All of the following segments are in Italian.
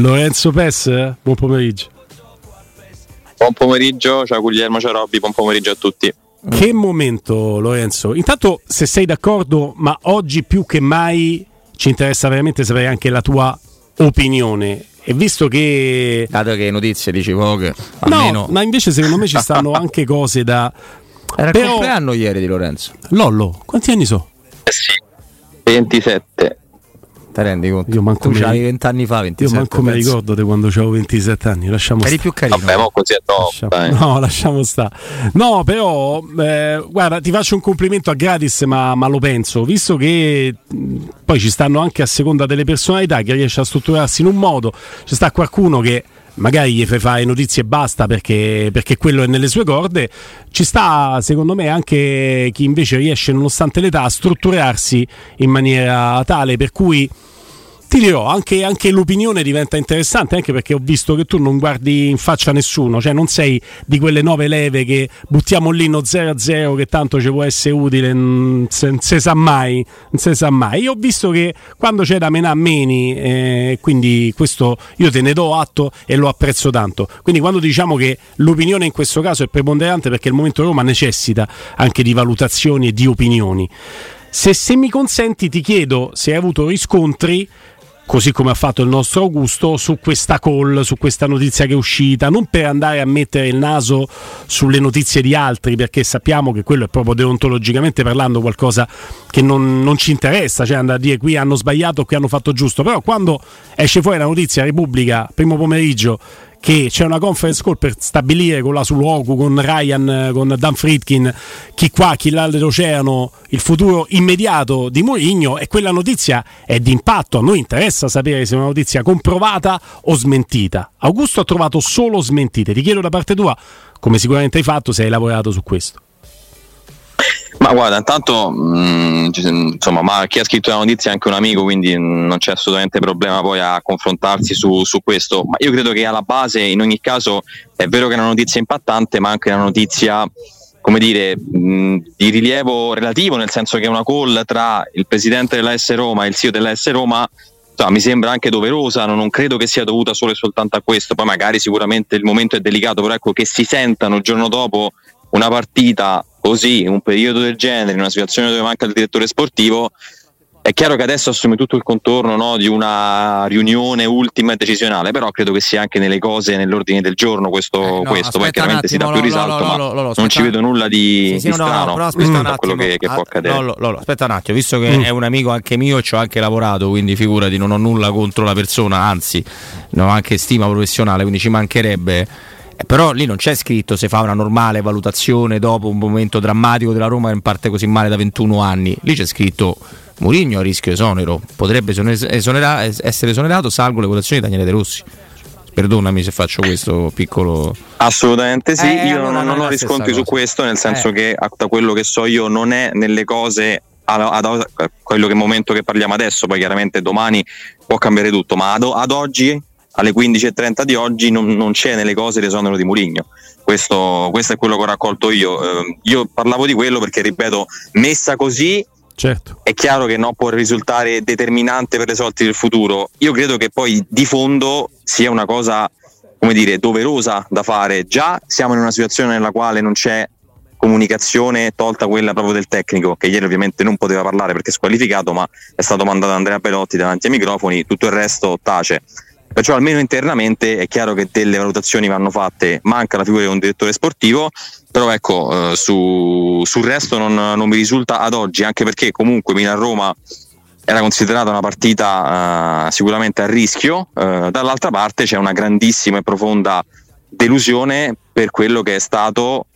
Lorenzo Pes, buon pomeriggio. Buon pomeriggio, ciao Guglielmo, ciao Robby, buon pomeriggio a tutti. Che momento Lorenzo? Intanto se sei d'accordo, ma oggi più che mai ci interessa veramente sapere anche la tua opinione. E visto che... Dato che notizie dici poche, almeno... No, ma invece secondo me ci stanno anche cose da... Era Però... il compleanno ieri di Lorenzo. Lollo, quanti anni so? Eh sì, 27. Te rendi conto? Io manco tu c'avevi 20 anni fa, 27. Io manco mi ricordo di quando avevo 27 anni. Lasciamo Eri più carino. Vabbè, ma così è top, lasciamo, No, lasciamo stare. No, però, eh, guarda, ti faccio un complimento a gratis, ma, ma, lo penso, visto che poi ci stanno anche a seconda delle personalità che riesce a strutturarsi in un modo. C'è sta qualcuno che magari gli fai fare notizie e basta perché, perché, quello è nelle sue corde. Ci sta, secondo me, anche chi invece riesce, nonostante l'età, a strutturarsi in maniera tale per cui ti dirò, anche, anche, l'opinione diventa interessante, anche perché ho visto che tu non guardi in faccia a nessuno, cioè non sei di quelle nove leve che buttiamo lì no 0-0 che tanto ci può essere utile, non si sa mai, non si sa mai. Io ho visto che quando c'è da menà meni, eh, quindi questo io te ne do atto e lo apprezzo tanto. Quindi quando diciamo che l'opinione in questo caso è preponderante perché il momento Roma necessita anche di valutazioni e di opinioni. Se, se mi consenti ti chiedo se hai avuto riscontri così come ha fatto il nostro Augusto, su questa call, su questa notizia che è uscita, non per andare a mettere il naso sulle notizie di altri, perché sappiamo che quello è proprio deontologicamente parlando qualcosa che non, non ci interessa, cioè andare a dire qui hanno sbagliato, qui hanno fatto giusto, però quando esce fuori la notizia Repubblica, primo pomeriggio, che c'è una conference call per stabilire con la Suloku, con Ryan, con Dan Friedkin, chi qua, chi là dell'oceano, il futuro immediato di Mourinho e quella notizia è di impatto. A noi interessa sapere se è una notizia comprovata o smentita. Augusto ha trovato solo smentite. Ti chiedo da parte tua, come sicuramente hai fatto, se hai lavorato su questo. Ma guarda, intanto mh, mm, insomma, ma chi ha scritto la notizia è anche un amico, quindi non c'è assolutamente problema poi a confrontarsi su, su, questo. Ma io credo che alla base, in ogni caso, è vero che è una notizia impattante, ma anche una notizia come dire, mh, di rilievo relativo, nel senso che è una call tra il presidente dell'AS Roma e il CEO dell'AS Roma. Insomma, mi sembra anche doverosa, non, non credo che sia dovuta solo e soltanto a questo, poi magari sicuramente il momento è delicato, però ecco che si sentano il giorno dopo una partita così, in un periodo del genere, in una situazione dove manca il direttore sportivo, è chiaro che adesso assume tutto il contorno no, di una riunione ultima e decisionale, però credo che sia anche nelle cose, nell'ordine del giorno questo, eh, no, questo. poi chiaramente si dà più risalto, no, no, ma non ci vedo nulla di, sì, sì, di strano però aspetta mm, quello che, che può accadere. aspetta un attimo, visto che mm. è un amico anche mio, ci ho anche lavorato, quindi figurati, non ho nulla contro la persona, anzi, ho anche stima professionale, quindi ci mancherebbe però lì non c'è scritto se fa una normale valutazione dopo un momento drammatico della Roma che parte così male da 21 anni. Lì c'è scritto Mourinho a rischio esonero, potrebbe esonera- essere esonerato salvo le votazioni di Daniele De Rossi. Perdonami se faccio questo piccolo. Assolutamente sì, eh, io allora non, non ho riscontri su questo, nel senso eh. che da quello che so io non è nelle cose ad, ad, quello che momento che parliamo adesso, poi chiaramente domani può cambiare tutto, ma ad, ad oggi alle 15.30 di oggi non, non c'è nelle cose l'esonero di Murigno. Questo, questo, è quello che ho raccolto io. Eh, io parlavo di quello perché, ripeto, messa così Certo. È chiaro che non può risultare determinante per le sorti del futuro. Io credo che poi di fondo sia una cosa, come dire, doverosa da fare. Già siamo in una situazione nella quale non c'è comunicazione tolta quella proprio del tecnico, che ieri ovviamente non poteva parlare perché è squalificato, ma è stato mandato Andrea Pelotti davanti ai microfoni, tutto il resto tace. Perciò almeno internamente è chiaro che delle valutazioni vanno fatte, manca la figura di un direttore sportivo, però ecco, eh, su, sul resto non, non, mi risulta ad oggi, anche perché comunque Milan-Roma era considerata una partita eh, sicuramente a rischio, eh, dall'altra parte c'è una grandissima e profonda delusione per quello che è stato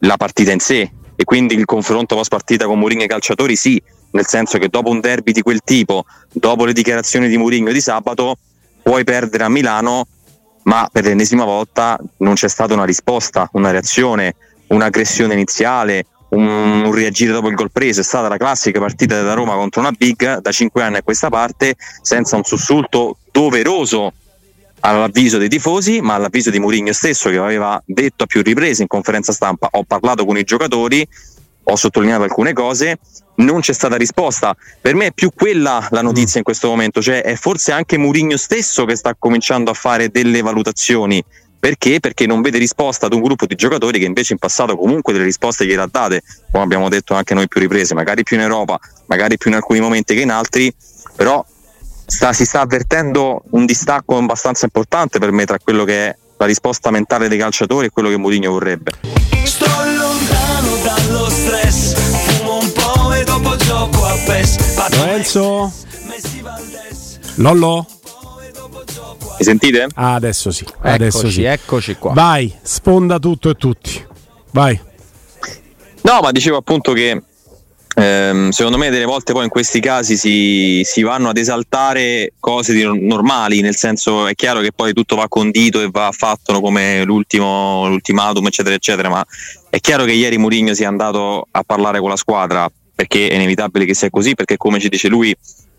la partita in sé. E quindi il confronto post partita con Mourinho e i calciatori sì, nel senso che dopo un derby di quel tipo, dopo le dichiarazioni di Mourinho di sabato, puoi perdere a Milano, ma per l'ennesima volta non c'è stata una risposta, una reazione, un'aggressione iniziale, un, reagire dopo il gol preso. È stata la classica partita della Roma contro una big da cinque anni a questa parte, senza un sussulto doveroso all'avviso dei tifosi, ma all'avviso di Mourinho stesso che aveva detto a più riprese in conferenza stampa: ho parlato con i giocatori ho sottolineato alcune cose, non c'è stata risposta. Per me è più quella la notizia in questo momento, cioè è forse anche Murigno stesso che sta cominciando a fare delle valutazioni. Perché? Perché non vede risposta ad un gruppo di giocatori che invece in passato comunque delle risposte gliele ha date, come abbiamo detto anche noi più riprese, magari più in Europa, magari più in alcuni momenti che in altri, però sta, si sta avvertendo un distacco abbastanza importante per me tra quello che è la risposta mentale dei calciatori e quello che Mourinho vorrebbe. Sto dallo stress, fumo un po' e dopo gioco a PES. Lorenzo? Lollo? Mi sentite? Ah, adesso sì. Adesso eccoci, sì. eccoci qua. Vai, sponda tutto e tutti. Vai. No, ma dicevo appunto che ehm, secondo me delle volte poi in questi casi si, si, vanno ad esaltare cose di normali, nel senso è chiaro che poi tutto va condito e va fatto come l'ultimo, l'ultimatum, eccetera, eccetera, ma è chiaro che ieri Mourinho sia andato a parlare con la squadra perché è inevitabile che sia così, perché come ci dice lui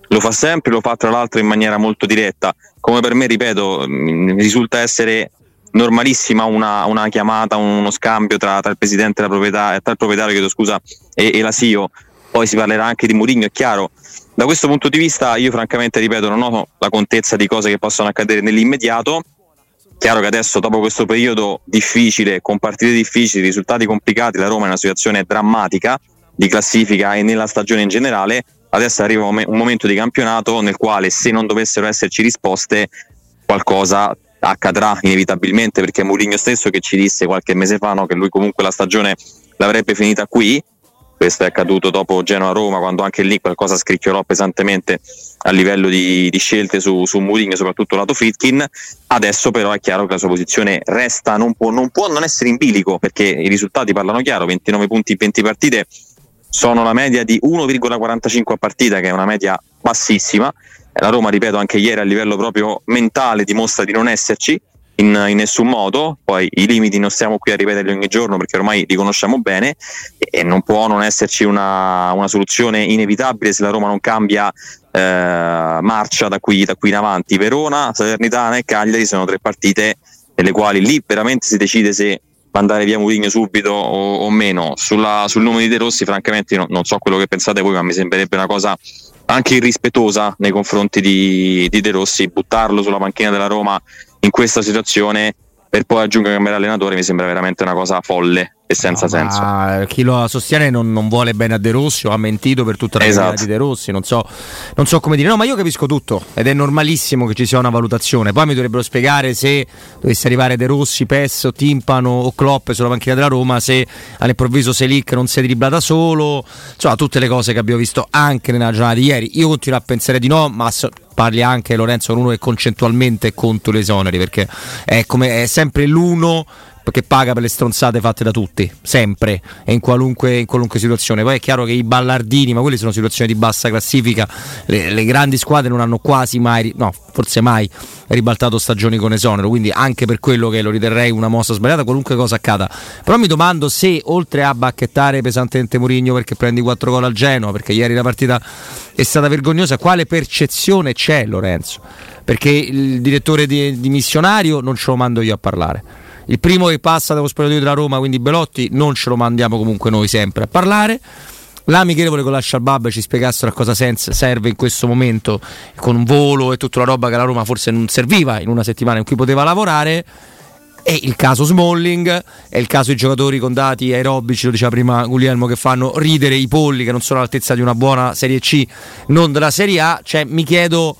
lo fa sempre, lo fa tra l'altro in maniera molto diretta, come per me, ripeto, risulta essere normalissima una, una chiamata, uno scambio tra, tra il presidente e la proprietà, tra il proprietario chiedo, scusa, e, e la SIO. Poi si parlerà anche di Murigno, è chiaro. Da questo punto di vista, io francamente ripeto, non ho la contezza di cose che possono accadere nell'immediato. Chiaro che adesso, dopo questo periodo difficile, con partite difficili, risultati complicati, la Roma è in una situazione drammatica di classifica e nella stagione in generale. Adesso arriva un momento di campionato nel quale, se non dovessero esserci risposte, qualcosa accadrà inevitabilmente perché Mourinho stesso che ci disse qualche mese fa no, che lui comunque la stagione l'avrebbe finita qui questo è accaduto dopo Genoa-Roma quando anche lì qualcosa scricchiolò pesantemente a livello di, di scelte su, su Mourinho soprattutto lato Fritkin. Adesso però è chiaro che la sua posizione resta non può, non può non essere in bilico perché i risultati parlano chiaro 29 punti in 20 partite sono la media di 1,45 a partita che è una media bassissima. La Roma, ripeto, anche ieri a livello proprio mentale dimostra di non esserci in, in, nessun modo. Poi i limiti non stiamo qui a ripeterli ogni giorno perché ormai li conosciamo bene e non può non esserci una, una soluzione inevitabile se la Roma non cambia eh, marcia da qui, da qui in avanti. Verona, Salernitana e Cagliari sono tre partite nelle quali lì veramente si decide se mandare via Mourinho subito o, o meno. Sulla, sul nome di De Rossi, francamente, no, non so quello che pensate voi, ma mi sembrerebbe una cosa anche irrispettosa nei confronti di, di De Rossi, buttarlo sulla panchina della Roma in questa situazione per poi aggiungere cambiare allenatore mi sembra veramente una cosa folle e senza no, senso. Chi lo sostiene non, non, vuole bene a De Rossi o ha mentito per tutta la esatto. vita di De Rossi, non so, non so, come dire. No, ma io capisco tutto ed è normalissimo che ci sia una valutazione. Poi mi dovrebbero spiegare se dovesse arrivare De Rossi, Pesso, Timpano o Klopp sulla panchina della Roma, se all'improvviso Selic non si è dribbla da insomma tutte le cose che abbiamo visto anche nella giornata di ieri. Io continuo a pensare di no, ma parli anche Lorenzo con uno che concettualmente è contro le esoneri perché è, come, è sempre l'uno che paga per le stronzate fatte da tutti, sempre e in qualunque, in qualunque, situazione. Poi è chiaro che i ballardini, ma quelle sono situazioni di bassa classifica, le, le grandi squadre non hanno quasi mai, no, forse mai ribaltato stagioni con esonero, quindi anche per quello che lo riterrei una mossa sbagliata, qualunque cosa accada. Però mi domando se oltre a bacchettare pesantemente Mourinho perché prendi 4 gol al Genoa, perché ieri la partita è stata vergognosa, quale percezione c'è Lorenzo? Perché il direttore di, di missionario non ce lo mando io a parlare il primo che passa dallo spogliatoio della Roma, quindi Belotti, non ce lo mandiamo comunque noi sempre a parlare. L'amichevole con la Shabab ci spiegassero a cosa serve in questo momento con un volo e tutta la roba che la Roma forse non serviva in una settimana in cui poteva lavorare. E il caso Smalling, è il caso dei giocatori con dati aerobici, lo diceva prima Guglielmo, che fanno ridere i polli che non sono all'altezza di una buona Serie C, non della Serie A. Cioè, mi chiedo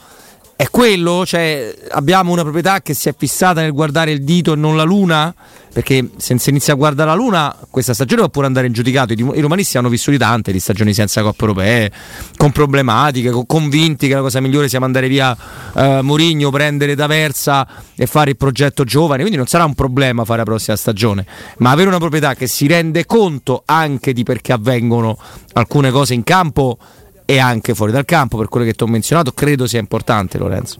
è quello? Cioè, abbiamo una proprietà che si è fissata nel guardare il dito e non la luna? Perché se si inizia a guardare la luna, questa stagione può pure andare in giudicato. I, romanisti hanno vissuto tante di stagioni senza coppe europee, con problematiche, con, convinti che la cosa migliore sia mandare via eh, Mourinho, prendere D'Aversa e fare il progetto giovane. Quindi non sarà un problema fare la prossima stagione. Ma avere una proprietà che si rende conto anche di perché avvengono alcune cose in campo e anche fuori dal campo, per quello che ti ho menzionato, credo sia importante Lorenzo.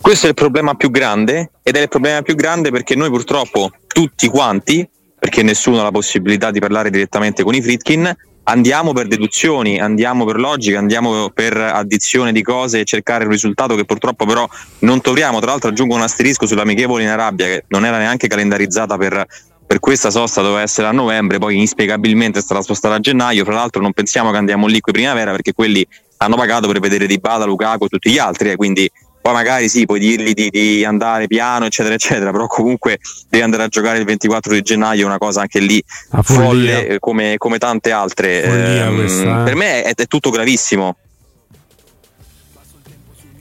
Questo è il problema più grande ed è il problema più grande perché noi purtroppo tutti quanti, perché nessuno ha la possibilità di parlare direttamente con i Fritkin, andiamo per deduzioni, andiamo per logica, andiamo per addizione di cose e cercare un risultato che purtroppo però non troviamo. Tra l'altro aggiungo un asterisco sull'amichevole in Arabia che non era neanche calendarizzata per per questa sosta doveva essere a novembre, poi inspiegabilmente è stata spostata a gennaio. Fra l'altro, non pensiamo che andiamo lì qui primavera perché quelli hanno pagato per vedere Di Bada, Lukaku e tutti gli altri. Eh, quindi poi magari sì, puoi dirgli di, di, andare piano, eccetera, eccetera, però comunque devi andare a giocare il 24 di gennaio, una cosa anche lì folle come, come, tante altre. Ehm, questa, eh. Per me è, è tutto gravissimo.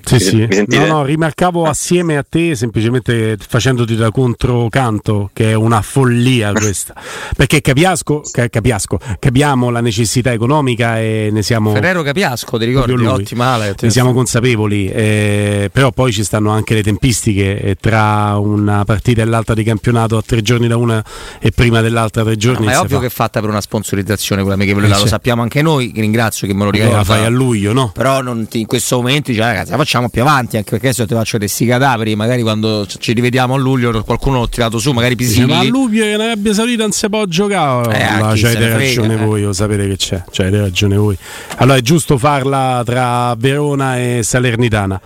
Sì, sì. No, no, rimarcavo assieme a te semplicemente facendoti da controcanto che è una follia questa. Perché capiasco, capiasco, capiamo la necessità economica e ne siamo Ferrero Capiasco, ti ricordi? Ottimale. Ne siamo consapevoli, eh, però poi ci stanno anche le tempistiche eh, tra una partita e l'altra di campionato a tre giorni da una e prima dell'altra tre giorni. No, ma è ovvio fa. che è fatta per una sponsorizzazione quella amichevole, eh, lo sappiamo anche noi, ringrazio che me lo ricorda. La fai a luglio, no? Però non, in questo momento dice ragazzi, la facciamo facciamo più avanti, anche perché se ti faccio dei cadaveri, magari quando ci rivediamo a luglio qualcuno l'ho tirato su, magari Pisilli. Ma a luglio in Arabia Saudita non si può giocare. Eh, no, c'avete ragione frega, voi, eh. lo sapete che c'è, c'avete ragione voi. Allora è giusto farla tra Verona e Salernitana.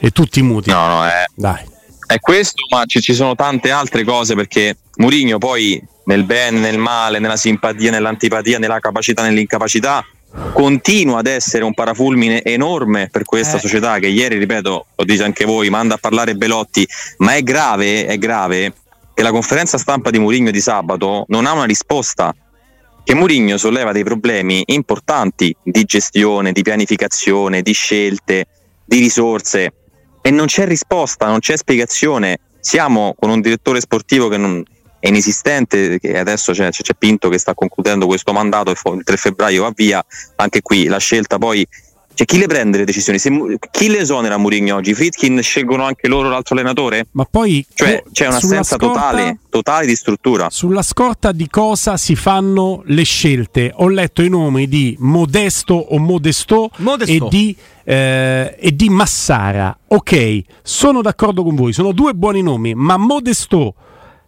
E tutti muti. No, no, è, Dai. è questo, ma ci, ci sono tante altre cose perché Murigno poi nel bene, nel male, nella simpatia, nell'antipatia, nella capacità, nell'incapacità continua ad essere un parafulmine enorme per questa eh. società che ieri, ripeto, lo dite anche voi, manda a parlare Belotti, ma è grave, è grave che la conferenza stampa di Murigno di sabato non ha una risposta che Murigno solleva dei problemi importanti di gestione, di pianificazione, di scelte, di risorse e non c'è risposta, non c'è spiegazione. Siamo con un direttore sportivo che non, è inesistente, che adesso c'è, c'è, Pinto che sta concludendo questo mandato, il 3 febbraio va via, anche qui la scelta poi cioè, chi le prende le decisioni? Se, chi le esonera Mourinho oggi? Fritkin scelgono anche loro l'altro allenatore? Ma poi cioè, c'è un'assenza scorta, totale, totale di struttura. Sulla scorta di cosa si fanno le scelte? Ho letto i nomi di Modesto o Modesto, Modesto. E, di, eh, e di Massara. Ok, sono d'accordo con voi, sono due buoni nomi, ma Modesto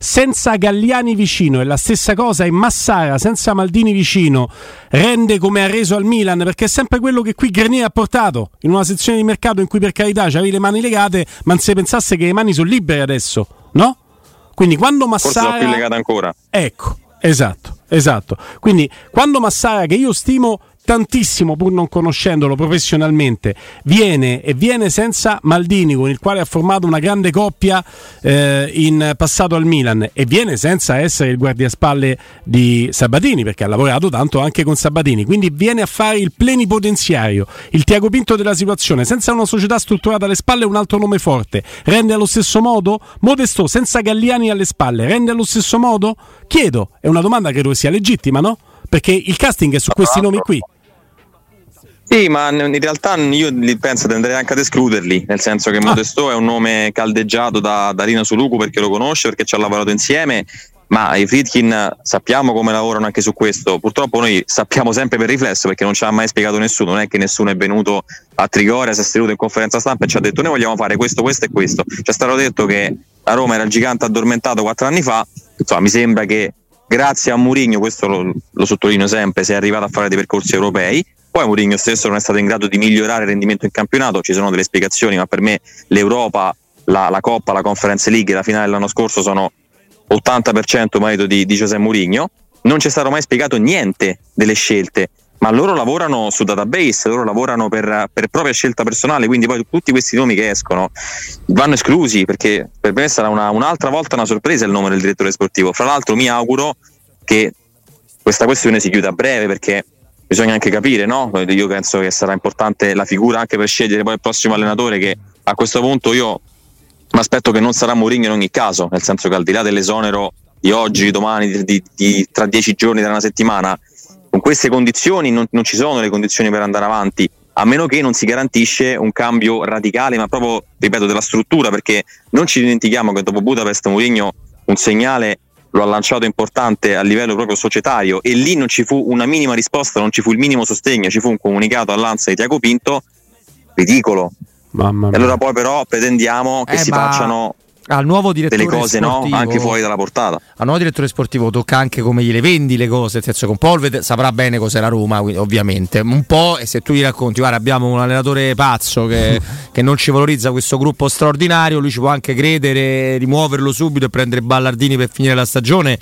senza Galliani vicino. E la stessa cosa in Massara senza Maldini vicino rende come ha reso al Milan perché è sempre quello che qui Grenier ha portato in una sezione di mercato in cui per carità c'avevi le mani legate ma non si pensasse che le mani sono libere adesso no? quindi quando Massara Forse più legate ancora. Ecco esatto esatto. Quindi quando Massara che io stimo tantissimo pur non conoscendolo professionalmente viene e viene senza Maldini con il quale ha formato una grande coppia eh, in passato al Milan e viene senza essere il guardiaspalle di Sabatini perché ha lavorato tanto anche con Sabatini. Quindi viene a fare il plenipotenziario il Tiago Pinto della situazione senza una società strutturata alle spalle un altro nome forte. Rende allo stesso modo? Modesto senza Galliani alle spalle rende allo stesso modo? Chiedo è una domanda che credo sia legittima no? Perché il casting è su questi nomi qui sì, ma in realtà io penso di andare anche ad escluderli, nel senso che ah. Modesto è un nome caldeggiato da, da Rino Suluku perché lo conosce, perché ci ha lavorato insieme, ma i Fritkin sappiamo come lavorano anche su questo. Purtroppo noi sappiamo sempre per riflesso perché non ci ha mai spiegato nessuno, non è che nessuno è venuto a Trigoria, si è seduto in conferenza stampa e ci ha detto noi vogliamo fare questo, questo e questo. Ci è stato detto che la Roma era il gigante addormentato quattro anni fa, insomma mi sembra che grazie a Mourinho, questo lo, lo sottolineo sempre, si è arrivato a fare dei percorsi europei poi Mourinho stesso non è stato in grado di migliorare il rendimento in campionato, ci sono delle spiegazioni, ma per me l'Europa, la, la Coppa, la Conference League e la finale dell'anno scorso sono 80% merito di, di José Mourinho. Non c'è stato mai spiegato niente delle scelte, ma loro lavorano su database, loro lavorano per, per, propria scelta personale, quindi poi tutti questi nomi che escono vanno esclusi perché per me sarà una, un'altra volta una sorpresa il nome del direttore sportivo. Fra l'altro mi auguro che questa questione si chiuda a breve perché bisogna anche capire, no? Io penso che sarà importante la figura anche per scegliere poi il prossimo allenatore che a questo punto io mi aspetto che non sarà Mourinho in ogni caso, nel senso che al di là dell'esonero di oggi, domani, di, di, tra dieci giorni, tra una settimana, con queste condizioni non, non ci sono le condizioni per andare avanti, a meno che non si garantisce un cambio radicale, ma proprio, ripeto, della struttura, perché non ci dimentichiamo che dopo Budapest Mourinho un segnale lo ha lanciato importante a livello proprio societario e lì non ci fu una minima risposta, non ci fu il minimo sostegno, ci fu un comunicato all'Anza di Tiago Pinto ridicolo. Mamma mia. E allora poi però pretendiamo che eh si facciano al nuovo direttore delle cose sportivo, no? anche fuori dalla portata. Al nuovo direttore sportivo tocca anche come gliele vendi le cose, nel senso con Polved saprà bene cos'è la Roma, ovviamente. Un po' e se tu gli racconti, guarda, abbiamo un allenatore pazzo che, che, non ci valorizza questo gruppo straordinario, lui ci può anche credere, rimuoverlo subito e prendere Ballardini per finire la stagione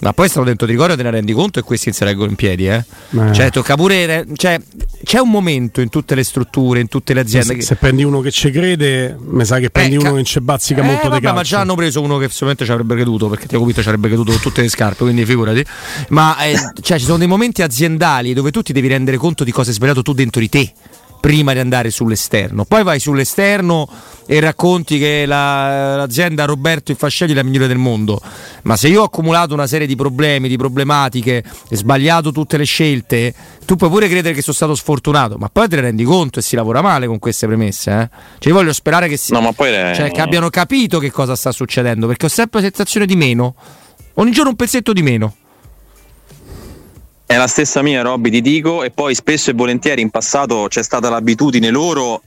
ma poi stanno dentro di Rigorio te ne rendi conto e questi si reggono in piedi, eh? eh. Cioè, tocca pure. Cioè, c'è un momento in tutte le strutture, in tutte le aziende. Se, che... se prendi uno che ci crede, mi sa che prendi eh, uno che ci bazzica eh, molto vabbè, di calcio. Ma già hanno preso uno che sicuramente ci avrebbe creduto, perché ti ho capito ci avrebbe creduto con tutte le scarpe, quindi figurati. Ma eh, cioè, ci sono dei momenti aziendali dove tu ti devi rendere conto di cosa hai sbagliato tu dentro di te prima di andare sull'esterno. Poi vai sull'esterno e racconti che la, l'azienda Roberto il Fascelli è la migliore del mondo. Ma se io ho accumulato una serie di problemi, di problematiche, e sbagliato tutte le scelte, tu puoi pure credere che sono stato sfortunato, ma poi te ne rendi conto e si lavora male con queste premesse. Eh? Cioè, io voglio sperare che, si, no, cioè, che abbiano capito che cosa sta succedendo, perché ho sempre la sensazione di meno. Ogni giorno un pezzetto di meno. È la stessa mia, Robby, ti dico, e poi spesso e volentieri in passato c'è stata l'abitudine loro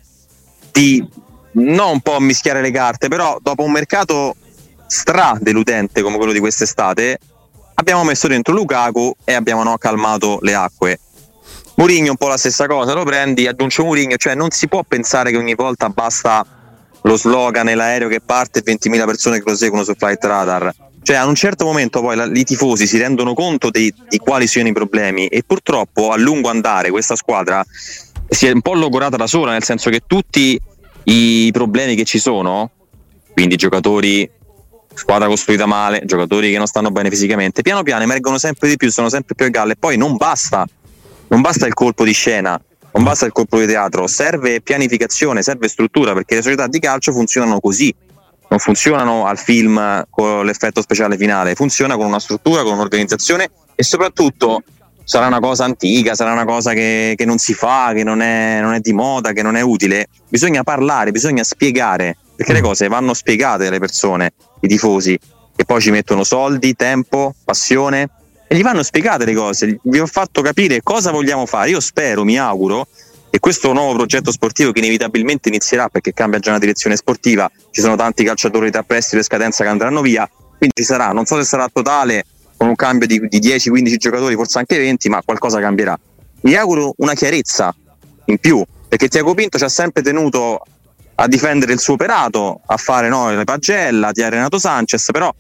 di non un po' mischiare le carte, però dopo un mercato stra deludente come quello di quest'estate, abbiamo messo dentro Lukaku e abbiamo no, calmato le acque. Murigno un po' la stessa cosa, lo prendi, aggiunge Murigno, cioè non si può pensare che ogni volta basta lo slogan e l'aereo che parte e 20.000 persone che lo seguono su Flight Radar. Cioè, a un certo momento poi la, i tifosi si rendono conto dei, di quali siano i problemi e purtroppo a lungo andare questa squadra si è un po' logorata da sola, nel senso che tutti i problemi che ci sono, quindi giocatori, squadra costruita male, giocatori che non stanno bene fisicamente, piano piano emergono sempre di più, sono sempre più a galla e poi non basta, non basta il colpo di scena, non basta il colpo di teatro, serve pianificazione, serve struttura perché le società di calcio funzionano così non funzionano al film con l'effetto speciale finale, funziona con una struttura, con un'organizzazione e soprattutto sarà una cosa antica, sarà una cosa che, che non si fa, che non è, non è, di moda, che non è utile. Bisogna parlare, bisogna spiegare, perché le mm. cose vanno spiegate alle persone, i tifosi, che poi ci mettono soldi, tempo, passione e gli vanno spiegate le cose. Vi ho fatto capire cosa vogliamo fare. Io spero, mi auguro e questo nuovo progetto sportivo che inevitabilmente inizierà perché cambia già una direzione sportiva, ci sono tanti calciatori da prestito e scadenza che andranno via, quindi ci sarà, non so se sarà totale con un cambio di, di 10-15 giocatori, forse anche 20, ma qualcosa cambierà. Mi auguro una chiarezza in più, perché Tiago Pinto ci ha sempre tenuto a difendere il suo operato, a fare no, le pagelle, a Renato Sanchez, però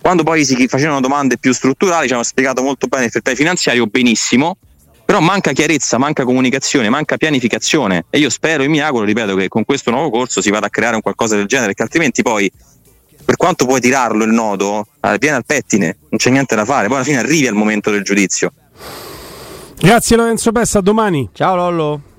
quando poi si facevano domande più strutturali ci hanno spiegato molto bene il fair finanziario, benissimo, però manca chiarezza, manca comunicazione, manca pianificazione e io spero e mi auguro, ripeto, che con questo nuovo corso si vada a creare un qualcosa del genere, perché altrimenti poi per quanto puoi tirarlo il nodo, eh, viene al pettine, non c'è niente da fare, poi alla fine arrivi al momento del giudizio. Grazie Lorenzo Pessa, a domani. Ciao Lollo.